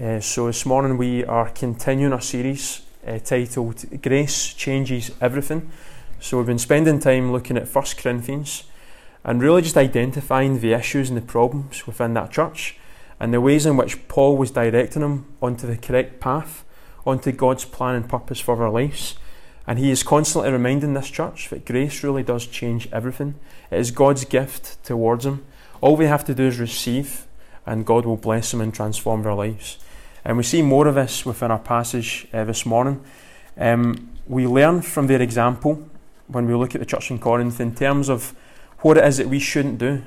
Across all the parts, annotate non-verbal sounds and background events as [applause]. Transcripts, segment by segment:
Uh, so, this morning we are continuing our series uh, titled Grace Changes Everything. So, we've been spending time looking at 1 Corinthians and really just identifying the issues and the problems within that church and the ways in which Paul was directing them onto the correct path, onto God's plan and purpose for their lives. And he is constantly reminding this church that grace really does change everything. It is God's gift towards them. All we have to do is receive, and God will bless them and transform their lives. And we see more of this within our passage uh, this morning. Um, we learn from their example when we look at the church in Corinth in terms of what it is that we shouldn't do,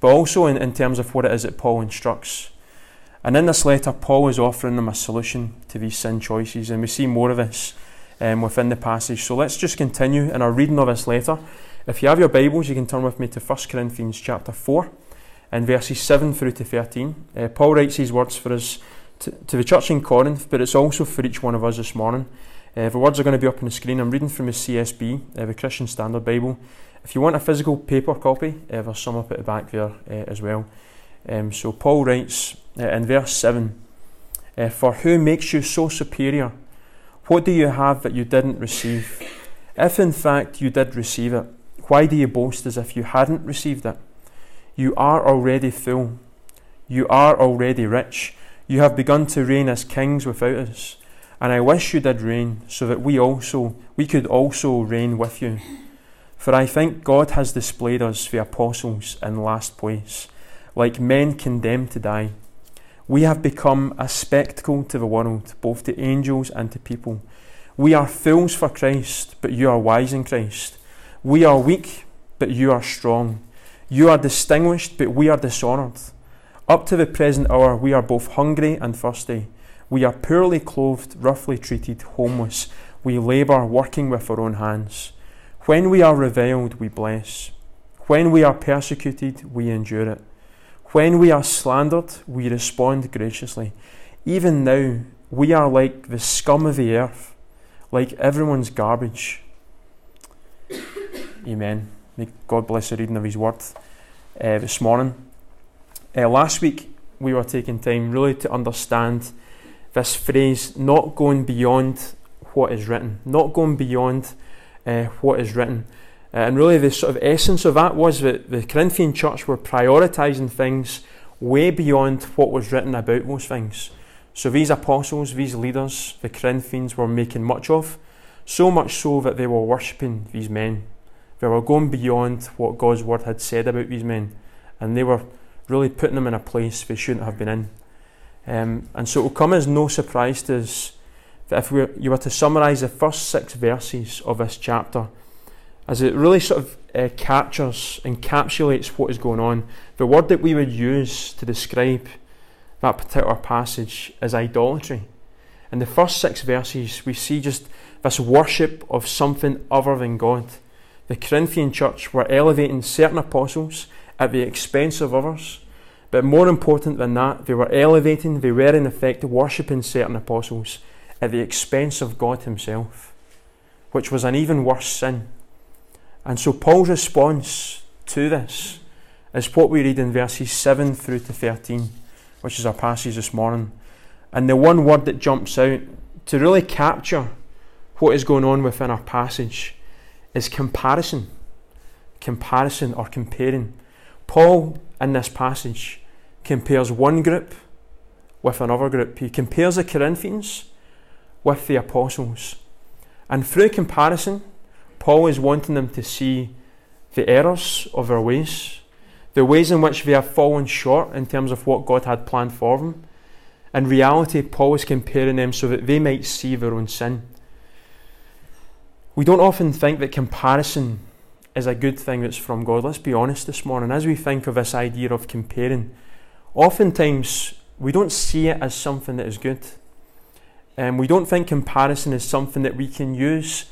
but also in, in terms of what it is that Paul instructs. And in this letter, Paul is offering them a solution to these sin choices, and we see more of this um, within the passage. So let's just continue in our reading of this letter. If you have your Bibles, you can turn with me to 1 Corinthians chapter 4 and verses 7 through to 13. Uh, Paul writes these words for us to, to, the church in Corinth, but it's also for each one of us this morning. Uh, the words are going to be up on the screen. I'm reading from the CSB, uh, the Christian Standard Bible. If you want a physical paper copy, uh, there's some up at the back there uh, as well. Um, so Paul writes uh, in verse 7 uh, For who makes you so superior? What do you have that you didn't receive? If in fact you did receive it, why do you boast as if you hadn't received it? You are already full. You are already rich. You have begun to reign as kings without us. And I wish you did reign, so that we also we could also reign with you. For I think God has displayed us, the apostles, in last place, like men condemned to die. We have become a spectacle to the world, both to angels and to people. We are fools for Christ, but you are wise in Christ. We are weak, but you are strong. You are distinguished, but we are dishonoured. Up to the present hour, we are both hungry and thirsty. We are poorly clothed, roughly treated, homeless. We labour, working with our own hands. When we are reviled, we bless. When we are persecuted, we endure it. When we are slandered, we respond graciously. Even now, we are like the scum of the earth, like everyone's garbage. [coughs] Amen. May God bless the reading of His word uh, this morning. Uh, last week, we were taking time really to understand this phrase, not going beyond what is written, not going beyond uh, what is written. Uh, and really, the sort of essence of that was that the Corinthian church were prioritizing things way beyond what was written about those things. So, these apostles, these leaders, the Corinthians were making much of, so much so that they were worshipping these men. They were going beyond what God's word had said about these men, and they were really putting them in a place they shouldn't have been in. Um, and so it will come as no surprise to us that if we, you were to summarise the first six verses of this chapter, as it really sort of uh, captures, encapsulates what is going on. The word that we would use to describe that particular passage is idolatry. In the first six verses, we see just this worship of something other than God. The Corinthian church were elevating certain apostles at the expense of others. But more important than that, they were elevating, they were in effect worshipping certain apostles at the expense of God Himself, which was an even worse sin. And so Paul's response to this is what we read in verses 7 through to 13, which is our passage this morning. And the one word that jumps out to really capture what is going on within our passage is comparison. Comparison or comparing. Paul, in this passage, compares one group with another group. He compares the Corinthians with the apostles. And through comparison, Paul is wanting them to see the errors of their ways, the ways in which they have fallen short in terms of what God had planned for them. In reality, Paul is comparing them so that they might see their own sin. We don't often think that comparison is a good thing that's from God. Let's be honest this morning. As we think of this idea of comparing, oftentimes we don't see it as something that is good. And um, we don't think comparison is something that we can use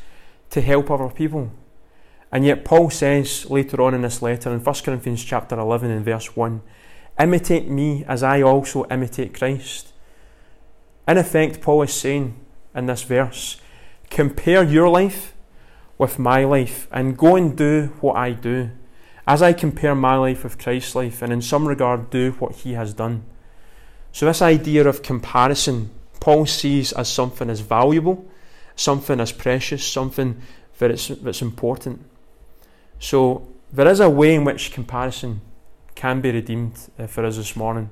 to help other people. And yet Paul says later on in this letter in 1 Corinthians chapter 11 and verse 1, imitate me as I also imitate Christ. In effect, Paul is saying in this verse, compare your life with my life and go and do what I do. As I compare my life with Christ's life and in some regard do what he has done. So, this idea of comparison, Paul sees as something as valuable, something as precious, something that's, that's important. So, there is a way in which comparison can be redeemed uh, for us this morning.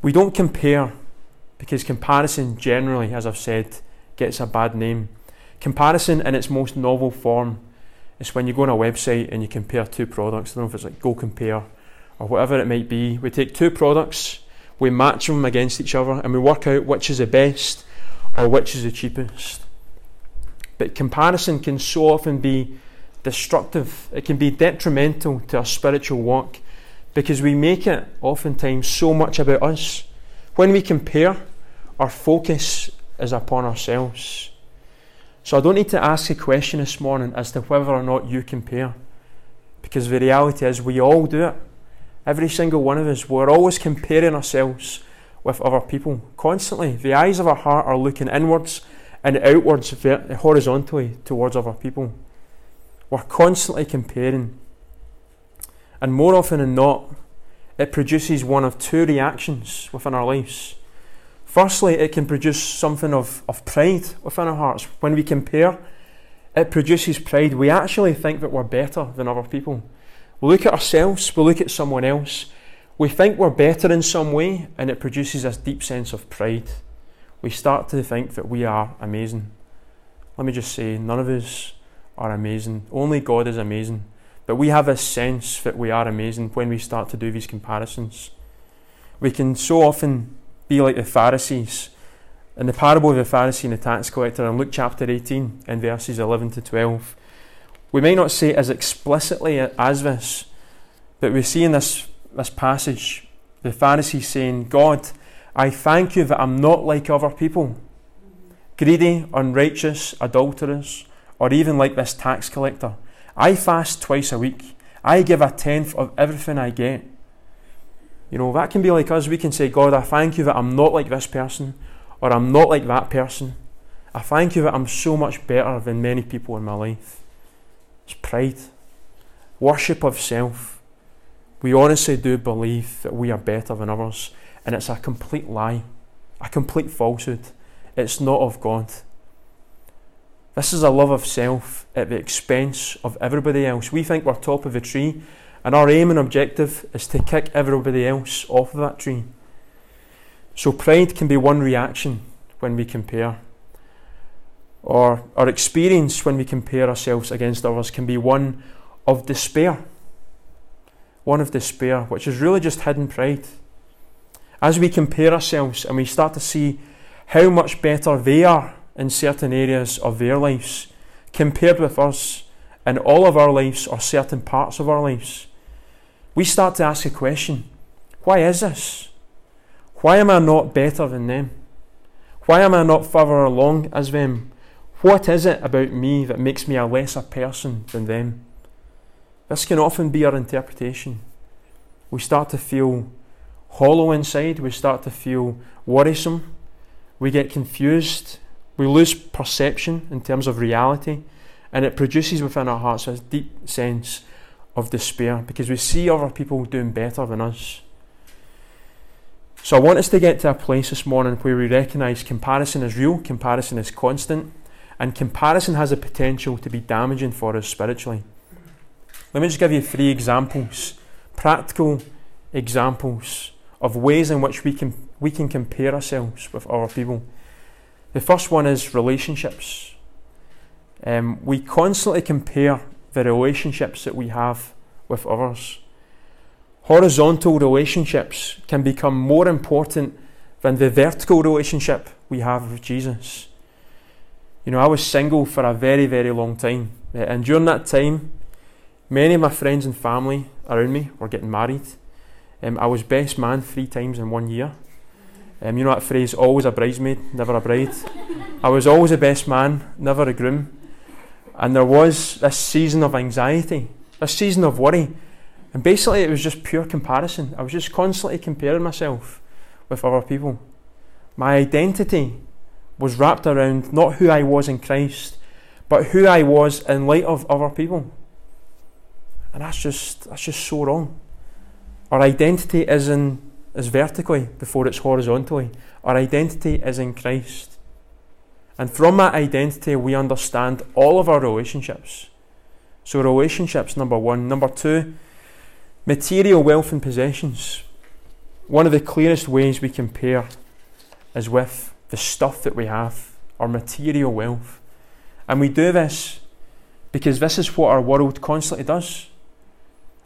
We don't compare because comparison generally, as I've said, gets a bad name. Comparison in its most novel form is when you go on a website and you compare two products. I don't know if it's like Go Compare or whatever it might be. We take two products, we match them against each other, and we work out which is the best or which is the cheapest. But comparison can so often be destructive, it can be detrimental to our spiritual walk because we make it oftentimes so much about us. When we compare, our focus is upon ourselves. So I don't need to ask a question this morning as to whether or not you compare. Because the reality is, we all do it. Every single one of us, we're always comparing ourselves with other people constantly. The eyes of our heart are looking inwards and outwards horizontally towards other people. We're constantly comparing. And more often than not, it produces one of two reactions within our lives. Firstly, it can produce something of, of pride within our hearts. When we compare, it produces pride. We actually think that we're better than other people. We look at ourselves, we look at someone else, we think we're better in some way, and it produces this deep sense of pride. We start to think that we are amazing. Let me just say, none of us are amazing. Only God is amazing. But we have a sense that we are amazing when we start to do these comparisons. We can so often be like the Pharisees. In the parable of the Pharisee and the tax collector in Luke chapter 18 and verses 11 to 12, we may not say as explicitly as this, but we see in this, this passage the Pharisee saying, God, I thank you that I'm not like other people, greedy, unrighteous, adulterers, or even like this tax collector. I fast twice a week. I give a tenth of everything I get. You know, that can be like us. We can say, God, I thank you that I'm not like this person or I'm not like that person. I thank you that I'm so much better than many people in my life. It's pride, worship of self. We honestly do believe that we are better than others, and it's a complete lie, a complete falsehood. It's not of God. This is a love of self at the expense of everybody else. We think we're top of the tree and our aim and objective is to kick everybody else off of that tree. So pride can be one reaction when we compare. Or our experience when we compare ourselves against others can be one of despair. One of despair, which is really just hidden pride. As we compare ourselves and we start to see how much better they are in certain areas of their lives compared with us in all of our lives or certain parts of our lives, we start to ask a question why is this? Why am I not better than them? Why am I not further along as them? What is it about me that makes me a lesser person than them? This can often be our interpretation. We start to feel hollow inside, we start to feel worrisome, we get confused, we lose perception in terms of reality, and it produces within our hearts a deep sense of despair because we see other people doing better than us. So I want us to get to a place this morning where we recognise comparison is real, comparison is constant, and comparison has a potential to be damaging for us spiritually. Let me just give you three examples, practical examples of ways in which we can we can compare ourselves with other people. The first one is relationships. Um, we constantly compare the relationships that we have with others. Horizontal relationships can become more important than the vertical relationship we have with Jesus. You know, I was single for a very, very long time. Uh, and during that time, many of my friends and family around me were getting married. Um, I was best man three times in one year. Um, you know that phrase, always a bridesmaid, never a bride? [laughs] I was always a best man, never a groom. And there was this season of anxiety, this season of worry. And basically, it was just pure comparison. I was just constantly comparing myself with other people. My identity was wrapped around not who I was in Christ, but who I was in light of other people. And that's just that's just so wrong. Our identity is in is vertically before it's horizontally. Our identity is in Christ. And from that identity, we understand all of our relationships. So, relationships, number one. Number two, material wealth and possessions. One of the clearest ways we compare is with the stuff that we have, our material wealth. And we do this because this is what our world constantly does.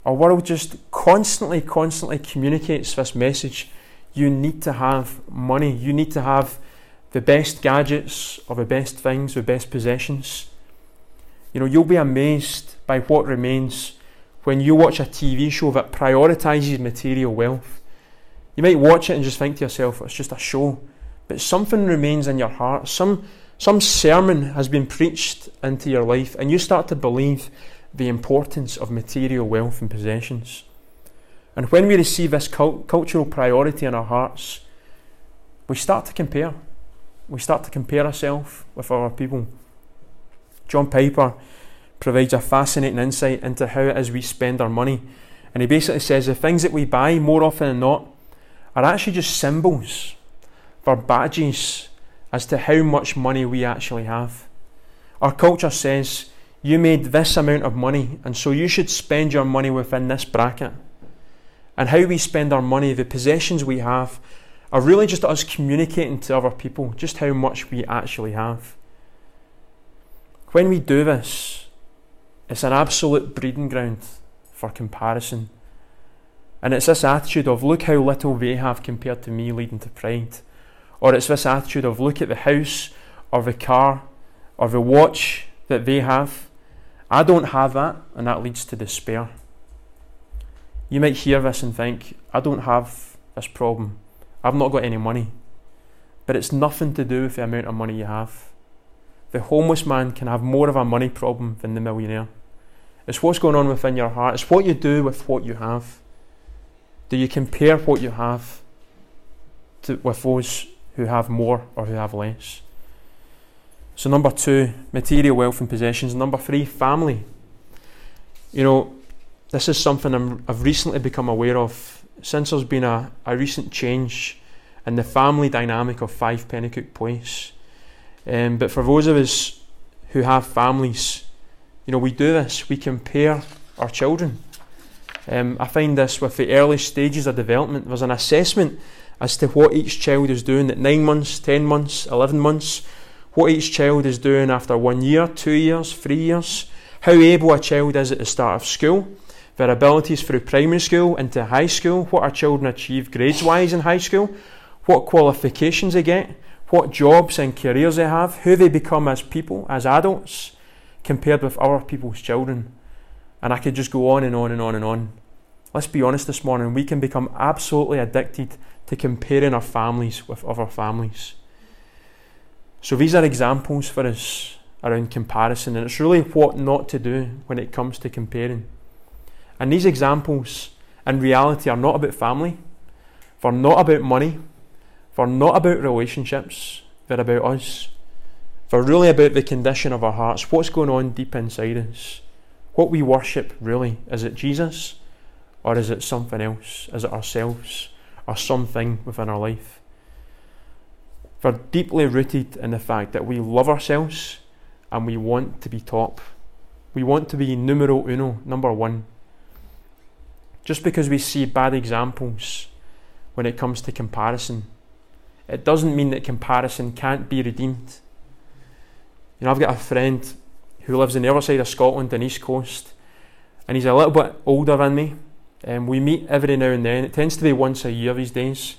Our world just constantly, constantly communicates this message. You need to have money. You need to have the best gadgets or the best things, the best possessions. You know, you'll be amazed by what remains when you watch a TV show that prioritizes material wealth. You might watch it and just think to yourself, it's just a show. But something remains in your heart. Some, some sermon has been preached into your life, and you start to believe the importance of material wealth and possessions. And when we receive this cult- cultural priority in our hearts, we start to compare. We start to compare ourselves with other people. John Piper provides a fascinating insight into how it is we spend our money. And he basically says the things that we buy, more often than not, are actually just symbols for badges as to how much money we actually have. Our culture says you made this amount of money, and so you should spend your money within this bracket. And how we spend our money, the possessions we have, are really just us communicating to other people just how much we actually have. When we do this, it's an absolute breeding ground for comparison. And it's this attitude of, look how little they have compared to me, leading to pride. Or it's this attitude of, look at the house or the car or the watch that they have I don't have that, and that leads to despair. You might hear this and think, I don't have this problem. I've not got any money. But it's nothing to do with the amount of money you have. The homeless man can have more of a money problem than the millionaire. It's what's going on within your heart. It's what you do with what you have. Do you compare what you have to, with those who have more or who have less? So, number two, material wealth and possessions. Number three, family. You know, this is something i have recently become aware of since there's been a, a recent change in the family dynamic of Five Pennycook Place. Um, but for those of us who have families, you know, we do this, we compare our children. Um, I find this with the early stages of development. There's an assessment as to what each child is doing at nine months, ten months, eleven months what each child is doing after one year, two years, three years, how able a child is at the start of school, their abilities through primary school into high school, what our children achieve grades wise in high school, what qualifications they get, what jobs and careers they have, who they become as people, as adults, compared with other people's children. And I could just go on and on and on and on. Let's be honest this morning, we can become absolutely addicted to comparing our families with other families. So these are examples for us around comparison, and it's really what not to do when it comes to comparing. And these examples in reality are not about family, they're not about money, they're not about relationships, they're about us. They're really about the condition of our hearts, what's going on deep inside us. What we worship really. Is it Jesus? Or is it something else? Is it ourselves? Or something within our life? We're deeply rooted in the fact that we love ourselves and we want to be top. We want to be numero uno, number one. Just because we see bad examples when it comes to comparison, it doesn't mean that comparison can't be redeemed. You know, I've got a friend who lives on the other side of Scotland, on the East Coast, and he's a little bit older than me. And we meet every now and then. It tends to be once a year these days.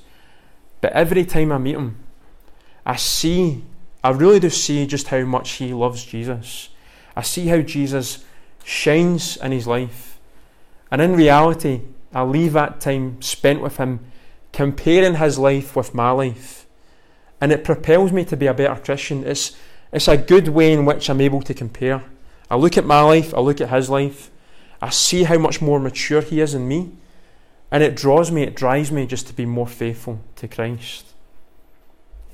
But every time I meet him, I see, I really do see just how much he loves Jesus. I see how Jesus shines in his life. And in reality, I leave that time spent with him comparing his life with my life. And it propels me to be a better Christian. It's, it's a good way in which I'm able to compare. I look at my life, I look at his life, I see how much more mature he is than me, and it draws me, it drives me just to be more faithful to Christ.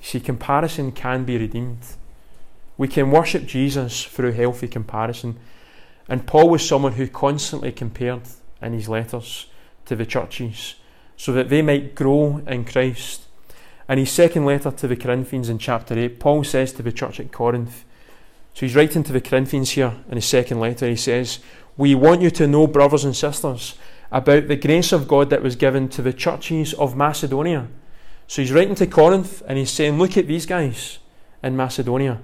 See, comparison can be redeemed. We can worship Jesus through healthy comparison. And Paul was someone who constantly compared in his letters to the churches. so that they might grow in Christ. In his second letter to the Corinthians in chapter 8, Paul says to the church at Corinth, so he's writing to the Corinthians here in his second letter, he says, We want you to know, brothers and sisters, about the grace of God that was given to the churches of Macedonia. So he's writing to Corinth and he's saying, Look at these guys in Macedonia.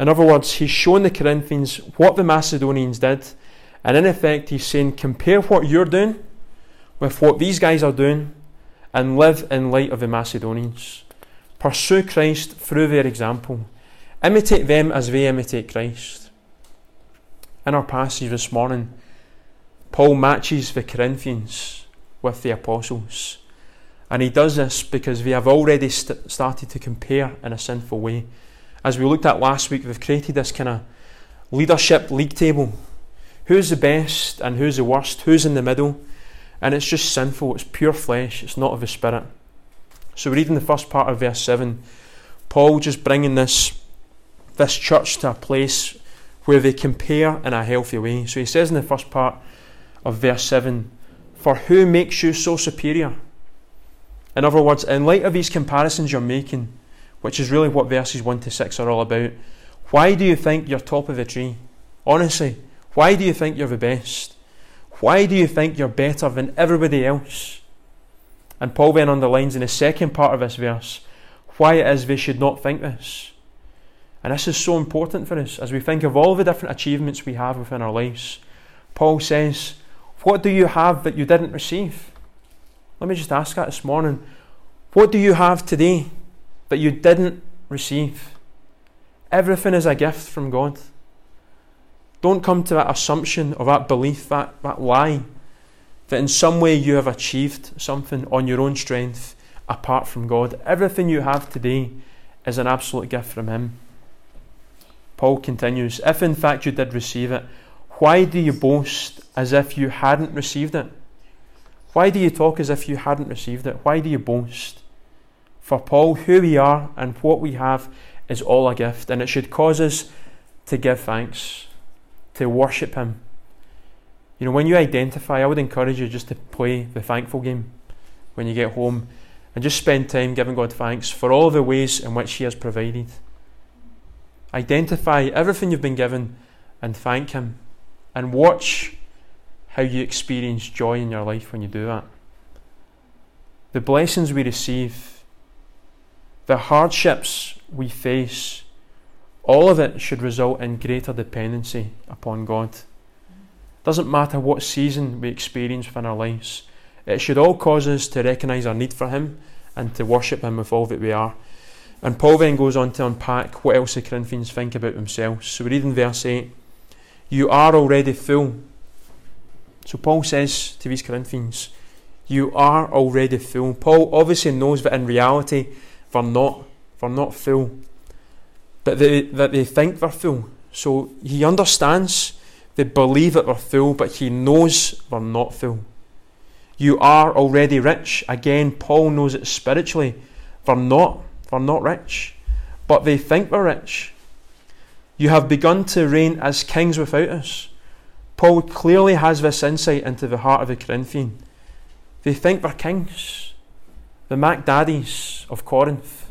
In other words, he's showing the Corinthians what the Macedonians did, and in effect, he's saying, Compare what you're doing with what these guys are doing and live in light of the Macedonians. Pursue Christ through their example. Imitate them as they imitate Christ. In our passage this morning, Paul matches the Corinthians with the apostles. And he does this because they have already st- started to compare in a sinful way. As we looked at last week, they've created this kind of leadership league table. Who's the best and who's the worst? Who's in the middle? And it's just sinful. It's pure flesh. It's not of the spirit. So, we're reading the first part of verse 7, Paul just bringing this, this church to a place where they compare in a healthy way. So, he says in the first part of verse 7, For who makes you so superior? In other words, in light of these comparisons you're making, which is really what verses 1 to 6 are all about, why do you think you're top of the tree? Honestly, why do you think you're the best? Why do you think you're better than everybody else? And Paul then underlines in the second part of this verse why it is they should not think this. And this is so important for us as we think of all the different achievements we have within our lives. Paul says, What do you have that you didn't receive? Let me just ask that this morning. What do you have today that you didn't receive? Everything is a gift from God. Don't come to that assumption or that belief, that, that lie, that in some way you have achieved something on your own strength apart from God. Everything you have today is an absolute gift from Him. Paul continues If in fact you did receive it, why do you boast as if you hadn't received it? Why do you talk as if you hadn't received it? Why do you boast? For Paul, who we are and what we have is all a gift, and it should cause us to give thanks to worship Him. You know, when you identify, I would encourage you just to play the thankful game when you get home and just spend time giving God thanks for all the ways in which He has provided. Identify everything you've been given and thank Him and watch how you experience joy in your life when you do that. The blessings we receive, the hardships we face, all of it should result in greater dependency upon God. Doesn't matter what season we experience within our lives, it should all cause us to recognise our need for Him and to worship Him with all that we are. And Paul then goes on to unpack what else the Corinthians think about themselves. So we read in verse 8 You are already full. So Paul says to these Corinthians, You are already full. Paul obviously knows that in reality they're not, they're not full that they, that they think they're full. So he understands, they believe that they're full, but he knows they're not full. You are already rich. Again, Paul knows it spiritually. They're not. They're not rich. But they think they're rich. You have begun to reign as kings without us. Paul clearly has this insight into the heart of the Corinthian. They think they're kings, the Mac Daddies of Corinth.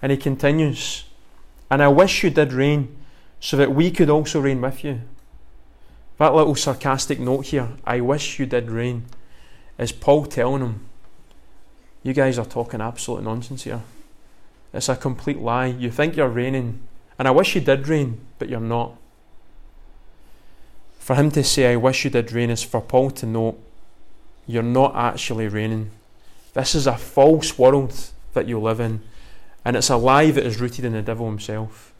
And he continues, and I wish you did reign so that we could also reign with you. That little sarcastic note here, I wish you did reign, is Paul telling them, You guys are talking absolute nonsense here. It's a complete lie. You think you're reigning, and I wish you did reign, but you're not. For him to say, I wish you did reign, is for Paul to know you're not actually reigning. This is a false world that you live in and it's a lie that is rooted in the devil himself.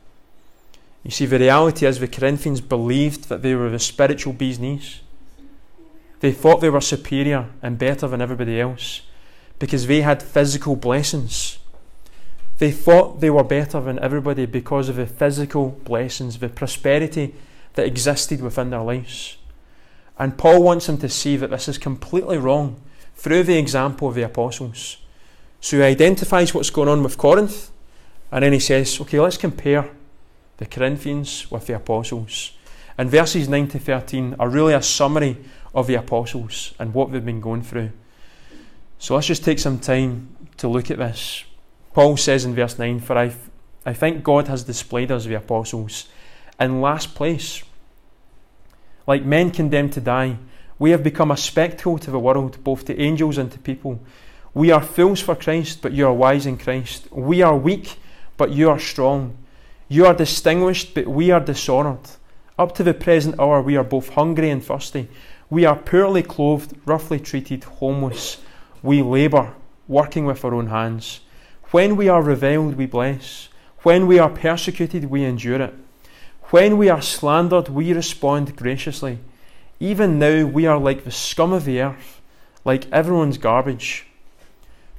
You see, the reality is the Corinthians believed that they were the spiritual bee's knees. They thought they were superior and better than everybody else because they had physical blessings. They thought they were better than everybody because of the physical blessings, the prosperity that existed within their lives. And Paul wants them to see that this is completely wrong through the example of the apostles. So he identifies what's going on with Corinth, and then he says, okay, let's compare the Corinthians with the apostles. And verses 9 to 13 are really a summary of the apostles and what they've been going through. So let's just take some time to look at this. Paul says in verse 9, For I, I think God has displayed us, the apostles, in last place. Like men condemned to die, we have become a spectacle to the world, both to angels and to people. We are fools for Christ, but you are wise in Christ. We are weak, but you are strong. You are distinguished, but we are dishonoured. Up to the present hour, we are both hungry and thirsty. We are poorly clothed, roughly treated, homeless. We labour, working with our own hands. When we are reviled, we bless. When we are persecuted, we endure it. When we are slandered, we respond graciously. Even now, we are like the scum of the earth, like everyone's garbage.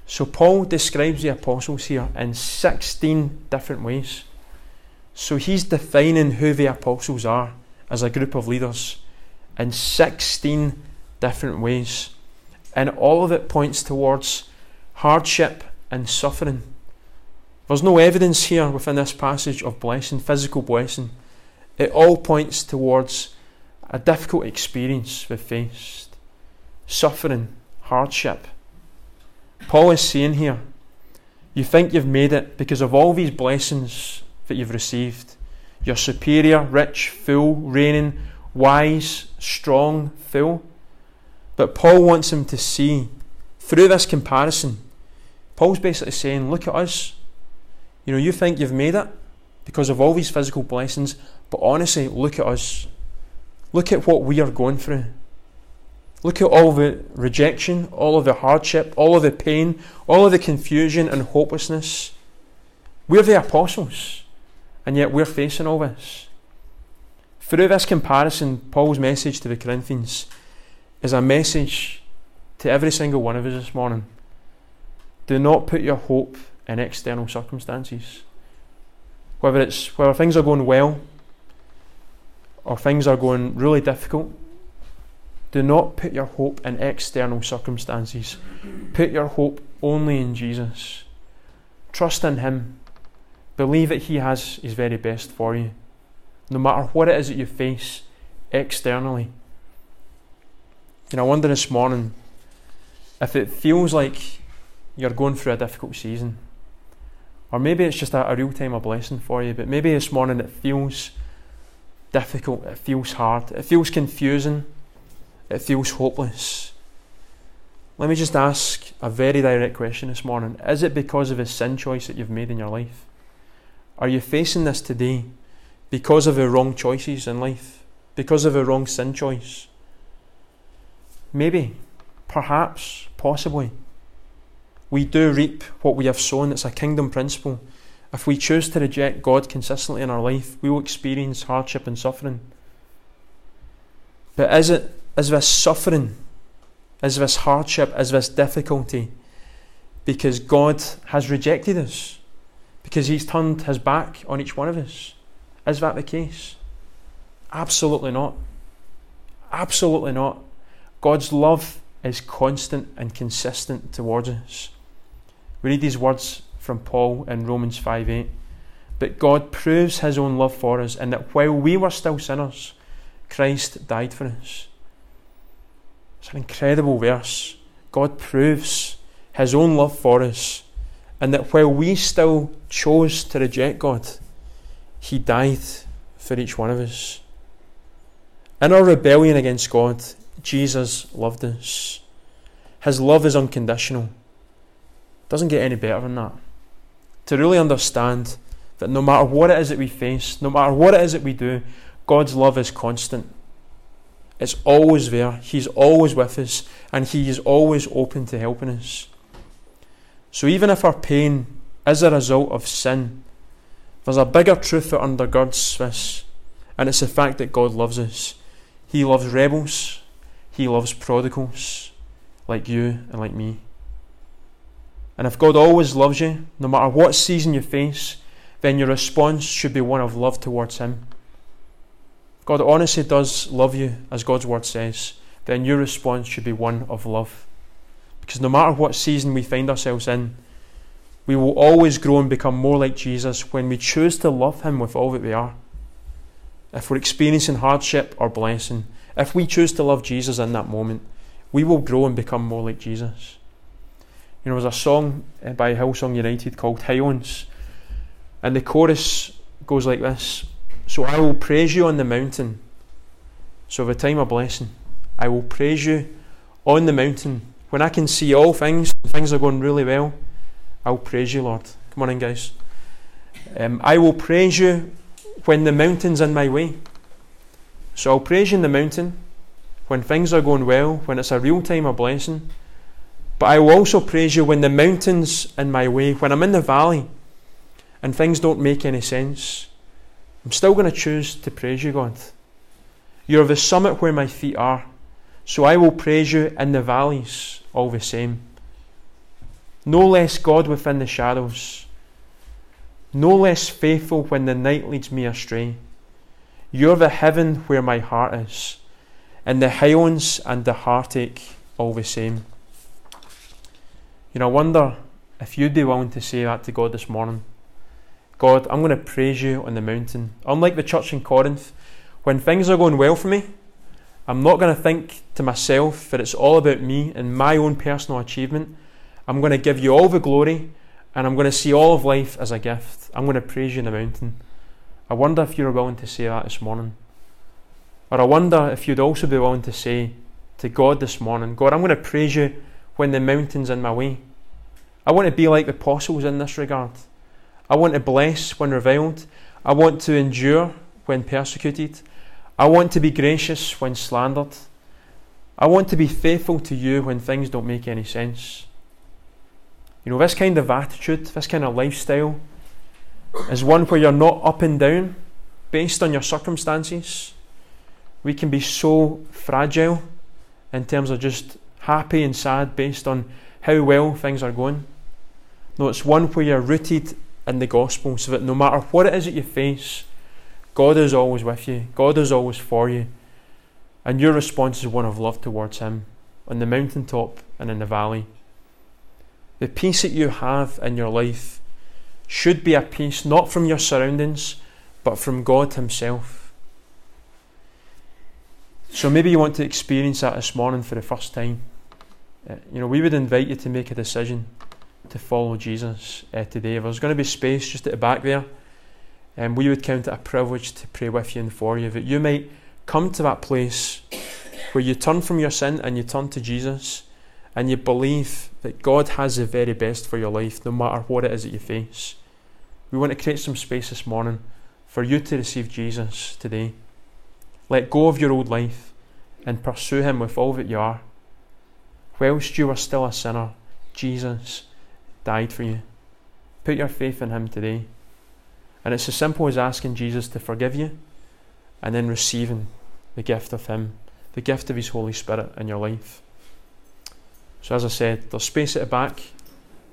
So, Paul describes the apostles here in 16 different ways. So, he's defining who the apostles are as a group of leaders in 16 different ways. And all of it points towards hardship and suffering. There's no evidence here within this passage of blessing, physical blessing. It all points towards a difficult experience we've faced suffering, hardship. Paul is saying here, you think you've made it because of all these blessings that you've received. You're superior, rich, full, reigning, wise, strong, full. But Paul wants him to see through this comparison. Paul's basically saying, Look at us. You know, you think you've made it because of all these physical blessings, but honestly, look at us. Look at what we are going through. Look at all the rejection, all of the hardship, all of the pain, all of the confusion and hopelessness. We're the apostles, and yet we're facing all this. Through this comparison, Paul's message to the Corinthians is a message to every single one of us this morning. Do not put your hope in external circumstances. Whether it's whether things are going well or things are going really difficult, do not put your hope in external circumstances. Put your hope only in Jesus. Trust in Him. Believe that He has His very best for you, no matter what it is that you face externally. Know, I wonder this morning if it feels like you're going through a difficult season, or maybe it's just a, a real time of blessing for you, but maybe this morning it feels difficult, it feels hard, it feels confusing, it feels hopeless. Let me just ask a very direct question this morning. Is it because of a sin choice that you've made in your life? Are you facing this today because of the wrong choices in life? Because of a wrong sin choice? Maybe, perhaps, possibly. We do reap what we have sown. It's a kingdom principle. If we choose to reject God consistently in our life, we will experience hardship and suffering. But is it is this suffering, is this hardship, is this difficulty because God has rejected us? Because He's turned His back on each one of us? Is that the case? Absolutely not. Absolutely not. God's love is constant and consistent towards us. We read these words from Paul in Romans 5 8. But God proves his own love for us, and that while we were still sinners, Christ died for us. It's an incredible verse. God proves his own love for us, and that while we still chose to reject God, he died for each one of us. In our rebellion against God, Jesus loved us. His love is unconditional. Doesn't get any better than that. To really understand that no matter what it is that we face, no matter what it is that we do, God's love is constant. It's always there. He's always with us, and He is always open to helping us. So even if our pain is a result of sin, there's a bigger truth that undergirds this, and it's the fact that God loves us. He loves rebels, He loves prodigals like you and like me. And if God always loves you, no matter what season you face, then your response should be one of love towards Him. God honestly does love you, as God's word says, then your response should be one of love. Because no matter what season we find ourselves in, we will always grow and become more like Jesus when we choose to love Him with all that we are. If we're experiencing hardship or blessing, if we choose to love Jesus in that moment, we will grow and become more like Jesus. You know, there's a song uh, by Hillsong United called Highlands, and the chorus goes like this So I will praise you on the mountain. So, the time of blessing, I will praise you on the mountain. When I can see all things, things are going really well, I'll praise you, Lord. Come on in, guys. Um, I will praise you when the mountain's in my way. So I'll praise you in the mountain when things are going well, when it's a real time of blessing. But I will also praise you when the mountain's in my way, when I'm in the valley and things don't make any sense. I'm still going to choose to praise you, God. You're the summit where my feet are. So I will praise you in the valleys all the same. No less God within the shadows. No less faithful when the night leads me astray. You're the heaven where my heart is, and the highlands and the heartache all the same. You know, I wonder if you'd be willing to say that to God this morning. God, I'm going to praise you on the mountain. Unlike the church in Corinth, when things are going well for me, I'm not going to think to myself that it's all about me and my own personal achievement. I'm going to give you all the glory and I'm going to see all of life as a gift. I'm going to praise you in the mountain. I wonder if you're willing to say that this morning. Or I wonder if you'd also be willing to say to God this morning, God, I'm going to praise you when the mountain's in my way. I want to be like the apostles in this regard. I want to bless when reviled. I want to endure when persecuted. I want to be gracious when slandered. I want to be faithful to you when things don't make any sense. You know, this kind of attitude, this kind of lifestyle, is one where you're not up and down based on your circumstances. We can be so fragile in terms of just happy and sad based on how well things are going. No, it's one where you're rooted in the gospel so that no matter what it is that you face, God is always with you, God is always for you. And your response is one of love towards Him on the mountaintop and in the valley. The peace that you have in your life should be a peace not from your surroundings, but from God Himself. So maybe you want to experience that this morning for the first time. Uh, you know, we would invite you to make a decision to follow Jesus uh, today. If there's going to be space just at the back there, and um, we would count it a privilege to pray with you and for you, that you might come to that place where you turn from your sin and you turn to Jesus and you believe that God has the very best for your life, no matter what it is that you face. We want to create some space this morning for you to receive Jesus today. Let go of your old life and pursue Him with all that you are. Whilst you are still a sinner, Jesus died for you. Put your faith in Him today. And it's as simple as asking Jesus to forgive you and then receiving the gift of Him, the gift of His Holy Spirit in your life. So, as I said, there's space at the back,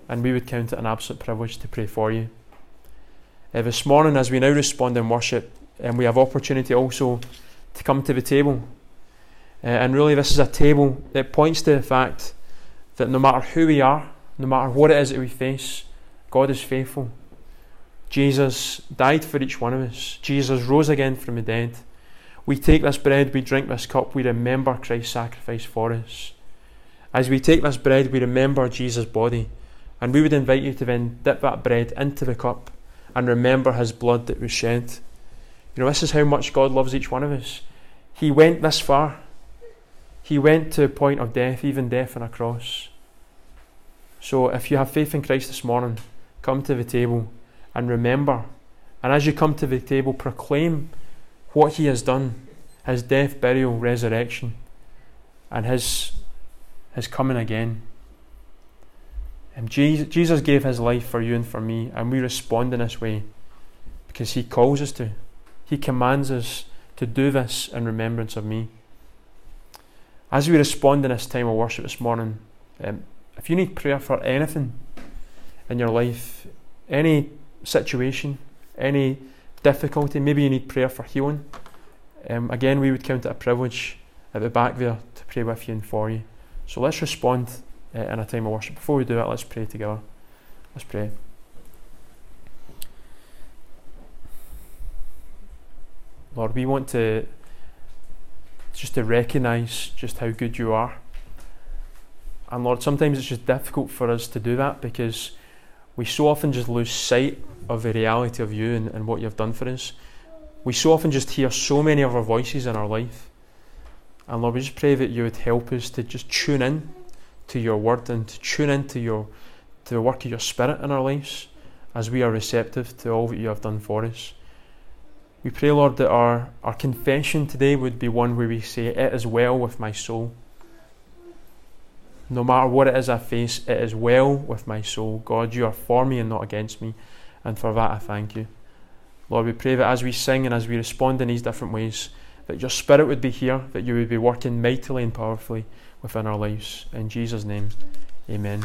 and we would count it an absolute privilege to pray for you. Uh, this morning, as we now respond in worship, and we have opportunity also to come to the table. Uh, and really, this is a table that points to the fact that no matter who we are, no matter what it is that we face, God is faithful. Jesus died for each one of us. Jesus rose again from the dead. We take this bread, we drink this cup, we remember Christ's sacrifice for us. As we take this bread, we remember Jesus' body. And we would invite you to then dip that bread into the cup and remember his blood that was shed. You know, this is how much God loves each one of us. He went this far. He went to a point of death, even death on a cross. So if you have faith in Christ this morning, come to the table and remember. And as you come to the table, proclaim what He has done His death, burial, resurrection, and His, his coming again. And Jesus gave His life for you and for me, and we respond in this way because He calls us to. He commands us to do this in remembrance of me. As we respond in this time of worship this morning, um, if you need prayer for anything in your life, any situation, any difficulty, maybe you need prayer for healing, um, again, we would count it a privilege at the back there to pray with you and for you. So let's respond uh, in a time of worship. Before we do it, let's pray together. Let's pray. Lord, we want to just to recognize just how good you are And Lord, sometimes it's just difficult for us to do that because we so often just lose sight of the reality of you and, and what you've done for us. We so often just hear so many other voices in our life. And Lord, we just pray that you would help us to just tune in to your word and to tune into your to the work of your spirit in our lives as we are receptive to all that you have done for us. We pray, Lord, that our, our confession today would be one where we say, It is well with my soul. No matter what it is I face, it is well with my soul. God, you are for me and not against me. And for that I thank you. Lord, we pray that as we sing and as we respond in these different ways, that your Spirit would be here, that you would be working mightily and powerfully within our lives. In Jesus' name, amen.